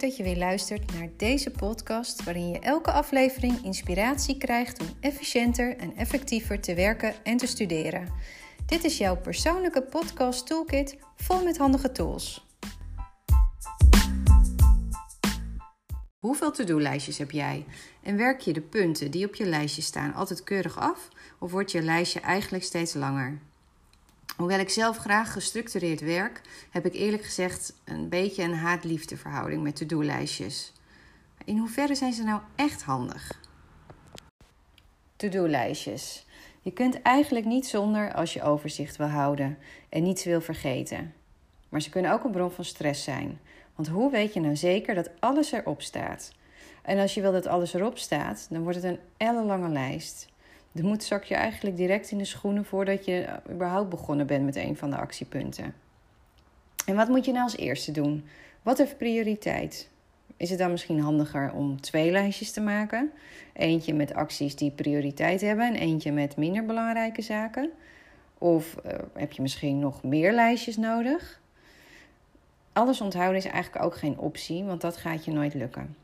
dat je weer luistert naar deze podcast, waarin je elke aflevering inspiratie krijgt om efficiënter en effectiever te werken en te studeren. Dit is jouw persoonlijke podcast toolkit vol met handige tools. Hoeveel to-do-lijstjes heb jij? En werk je de punten die op je lijstje staan altijd keurig af? Of wordt je lijstje eigenlijk steeds langer? Hoewel ik zelf graag gestructureerd werk, heb ik eerlijk gezegd een beetje een haat-liefde verhouding met to-do-lijstjes. In hoeverre zijn ze nou echt handig? To-do-lijstjes. Je kunt eigenlijk niet zonder als je overzicht wil houden en niets wil vergeten. Maar ze kunnen ook een bron van stress zijn. Want hoe weet je nou zeker dat alles erop staat? En als je wil dat alles erop staat, dan wordt het een ellenlange lijst. De moed zak je eigenlijk direct in de schoenen voordat je überhaupt begonnen bent met een van de actiepunten. En wat moet je nou als eerste doen? Wat heeft prioriteit? Is het dan misschien handiger om twee lijstjes te maken? Eentje met acties die prioriteit hebben en eentje met minder belangrijke zaken? Of uh, heb je misschien nog meer lijstjes nodig? Alles onthouden is eigenlijk ook geen optie, want dat gaat je nooit lukken.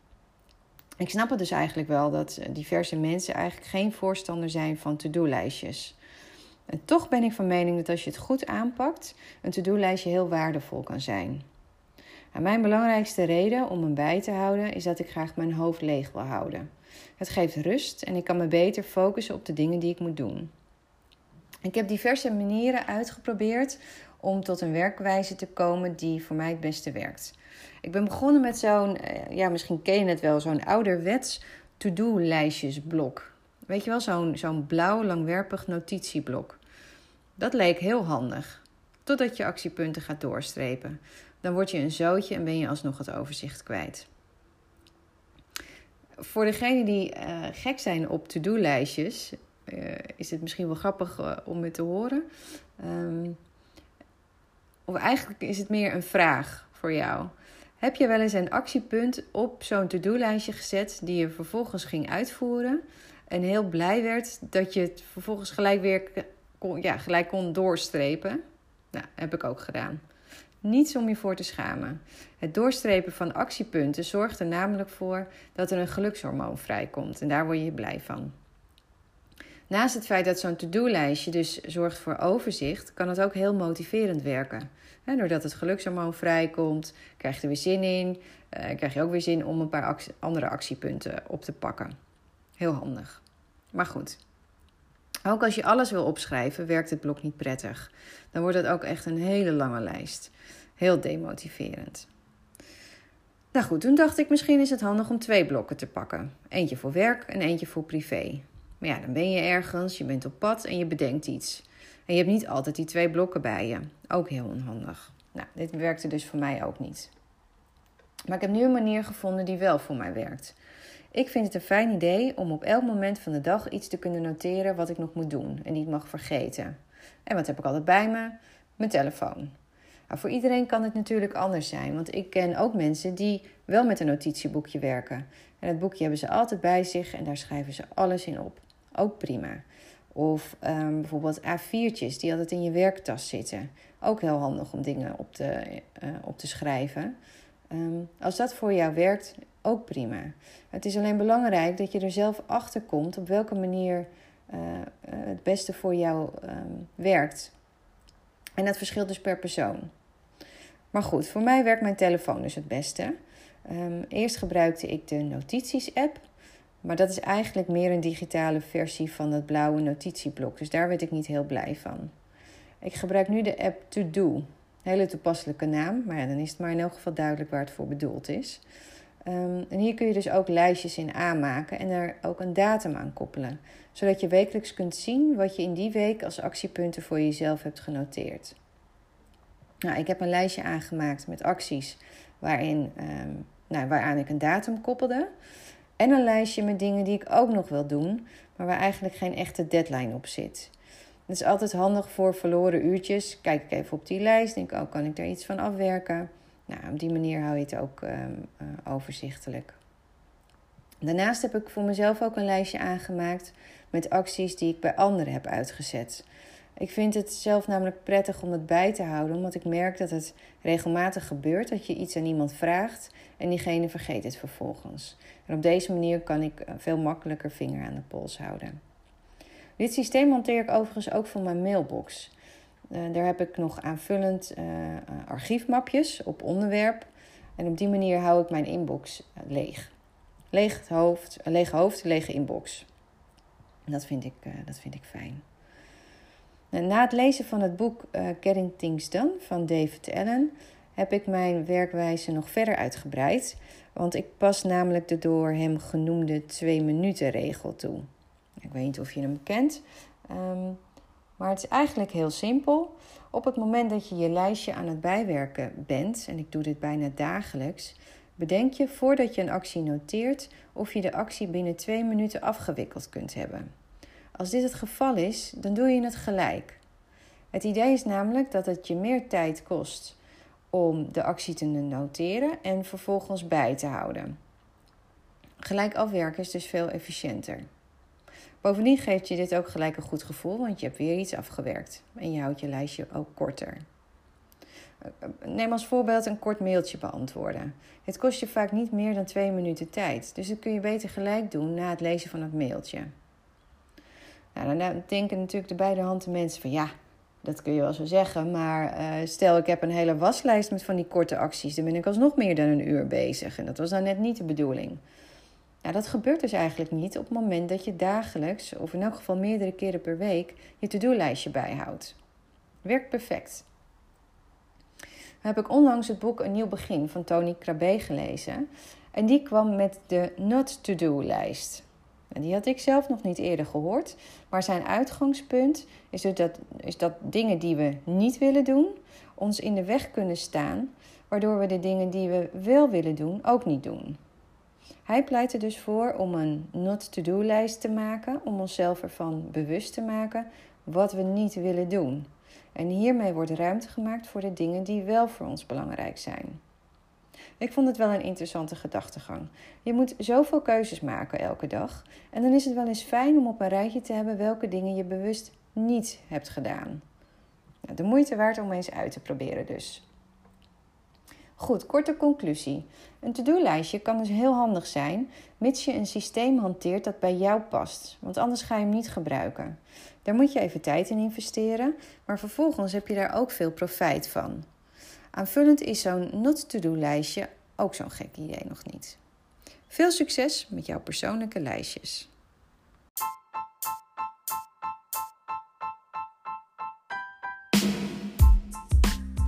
Ik snap het dus eigenlijk wel dat eh, diverse mensen eigenlijk geen voorstander zijn van to-do-lijstjes. En toch ben ik van mening dat als je het goed aanpakt, een to-do-lijstje heel waardevol kan zijn. En mijn belangrijkste reden om hem bij te houden is dat ik graag mijn hoofd leeg wil houden. Het geeft rust en ik kan me beter focussen op de dingen die ik moet doen. Ik heb diverse manieren uitgeprobeerd om tot een werkwijze te komen die voor mij het beste werkt. Ik ben begonnen met zo'n, eh, ja, misschien ken je het wel, zo'n ouderwets to-do-lijstjesblok. Weet je wel, zo'n zo'n blauw langwerpig notitieblok. Dat leek heel handig, totdat je actiepunten gaat doorstrepen. Dan word je een zootje en ben je alsnog het overzicht kwijt. Voor degenen die uh, gek zijn op to-do-lijstjes, is het misschien wel grappig uh, om het te horen. Um, of eigenlijk is het meer een vraag voor jou. Heb je wel eens een actiepunt op zo'n to-do-lijstje gezet die je vervolgens ging uitvoeren en heel blij werd dat je het vervolgens gelijk weer ja, gelijk kon doorstrepen? Nou, heb ik ook gedaan. Niets om je voor te schamen. Het doorstrepen van actiepunten zorgt er namelijk voor dat er een gelukshormoon vrijkomt en daar word je blij van. Naast het feit dat zo'n to-do-lijstje dus zorgt voor overzicht, kan het ook heel motiverend werken. doordat het gelukshormoon vrijkomt, krijg je er weer zin in. Uh, krijg je ook weer zin om een paar andere actiepunten op te pakken. Heel handig. Maar goed. Ook als je alles wil opschrijven, werkt het blok niet prettig. Dan wordt het ook echt een hele lange lijst. Heel demotiverend. Nou goed, toen dacht ik misschien is het handig om twee blokken te pakken. Eentje voor werk en eentje voor privé. Maar ja, dan ben je ergens, je bent op pad en je bedenkt iets. En je hebt niet altijd die twee blokken bij je. Ook heel onhandig. Nou, dit werkte dus voor mij ook niet. Maar ik heb nu een manier gevonden die wel voor mij werkt. Ik vind het een fijn idee om op elk moment van de dag iets te kunnen noteren wat ik nog moet doen en niet mag vergeten. En wat heb ik altijd bij me? Mijn telefoon. Nou, voor iedereen kan het natuurlijk anders zijn, want ik ken ook mensen die wel met een notitieboekje werken. En het boekje hebben ze altijd bij zich en daar schrijven ze alles in op ook prima. Of um, bijvoorbeeld A4'tjes die altijd in je werktas zitten. Ook heel handig om dingen op te, uh, op te schrijven. Um, als dat voor jou werkt, ook prima. Het is alleen belangrijk dat je er zelf achter komt op welke manier uh, uh, het beste voor jou um, werkt. En dat verschilt dus per persoon. Maar goed, voor mij werkt mijn telefoon dus het beste. eerst gebruikte ik de notities-app. Maar dat is eigenlijk meer een digitale versie van het blauwe notitieblok. Dus daar werd ik niet heel blij van. Ik gebruik nu de app To Do. Hele toepasselijke naam, maar ja, dan is het maar in elk geval duidelijk waar het voor bedoeld is. Um, en hier kun je dus ook lijstjes in aanmaken en er ook een datum aan koppelen. Zodat je wekelijks kunt zien wat je in die week als actiepunten voor jezelf hebt genoteerd. Nou, ik heb een lijstje aangemaakt met acties waarin, um, nou, waaraan ik een datum koppelde. En een lijstje met dingen die ik ook nog wil doen, maar waar eigenlijk geen echte deadline op zit. Het is altijd handig voor verloren uurtjes. Kijk ik even op die lijst, denk ik, oh, kan ik daar iets van afwerken? Nou, op die manier hou je het ook uh, uh, overzichtelijk. Daarnaast heb ik voor mezelf ook een lijstje aangemaakt met acties die ik bij anderen heb uitgezet. Ik vind het zelf namelijk prettig om het bij te houden, omdat ik merk dat het regelmatig gebeurt dat je iets aan iemand vraagt en diegene vergeet het vervolgens. En op deze manier kan ik eh, veel makkelijker vinger aan de pols houden. Dit systeem hanteer ik overigens ook voor mijn mailbox. Uh, daar heb ik nog aanvullend uh, archiefmapjes op onderwerp. En op die manier hou ik mijn inbox leeg. Leeg hoofd, lege hoofd, lege inbox. Dat vind ik, dat vind ik fijn. Na het lezen van het boek uh, Getting Things Done van David Allen heb ik mijn werkwijze nog verder uitgebreid. Want ik pas namelijk de door hem genoemde twee minuten regel toe. Ik weet niet of je hem kent. Um, maar het is eigenlijk heel simpel. Op het moment dat je je lijstje aan het bijwerken bent, en ik doe dit bijna dagelijks, bedenk je voordat je een actie noteert of je de actie binnen twee minuten afgewikkeld kunt hebben. Als dit het geval is, dan doe je het gelijk. Het idee is namelijk dat het je meer tijd kost om de actie te noteren en vervolgens bij te houden. Gelijk afwerken is dus veel efficiënter. Bovendien geeft je dit ook gelijk een goed gevoel, want je hebt weer iets afgewerkt en je houdt je lijstje ook korter. Neem als voorbeeld een kort mailtje beantwoorden. Het kost je vaak niet meer dan twee minuten tijd, dus dat kun je beter gelijk doen na het lezen van het mailtje. Nou, dan denken natuurlijk de beide handen mensen van ja, dat kun je wel zo zeggen. Maar uh, stel, ik heb een hele waslijst met van die korte acties. Dan ben ik alsnog meer dan een uur bezig. En dat was dan net niet de bedoeling. Nou, dat gebeurt dus eigenlijk niet op het moment dat je dagelijks, of in elk geval meerdere keren per week, je to-do-lijstje bijhoudt. Werkt perfect. Dan heb ik onlangs het boek Een Nieuw Begin van Tony Krabbe gelezen. En die kwam met de not-to-do-lijst. En die had ik zelf nog niet eerder gehoord. Maar zijn uitgangspunt is dus dat, is dat dingen die we niet willen doen, ons in de weg kunnen staan, waardoor we de dingen die we wel willen doen ook niet doen. Hij pleit er dus voor om een not-to-do-lijst te maken, om onszelf ervan bewust te maken wat we niet willen doen. En hiermee wordt ruimte gemaakt voor de dingen die wel voor ons belangrijk zijn. Ik vond het wel een interessante gedachtegang. Je moet zoveel keuzes maken elke dag. En dan is het wel eens fijn om op een rijtje te hebben welke dingen je bewust niet hebt gedaan. Nou, de moeite waard om eens uit te proberen dus. Goed, korte conclusie. Een to-do-lijstje kan dus heel handig zijn, mits je een systeem hanteert dat bij jou past, want anders ga je hem niet gebruiken. Daar moet je even tijd in investeren, maar vervolgens heb je daar ook veel profijt van. Aanvullend is zo'n not-to-do-lijstje ook zo'n gek idee nog niet. Veel succes met jouw persoonlijke lijstjes.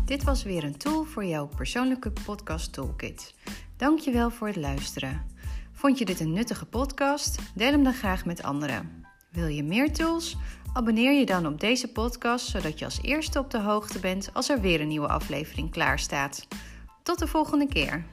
Dit was weer een tool voor jouw persoonlijke podcast toolkit. Dankjewel voor het luisteren. Vond je dit een nuttige podcast? Deel hem dan graag met anderen. Wil je meer tools? Abonneer je dan op deze podcast zodat je als eerste op de hoogte bent als er weer een nieuwe aflevering klaar staat. Tot de volgende keer.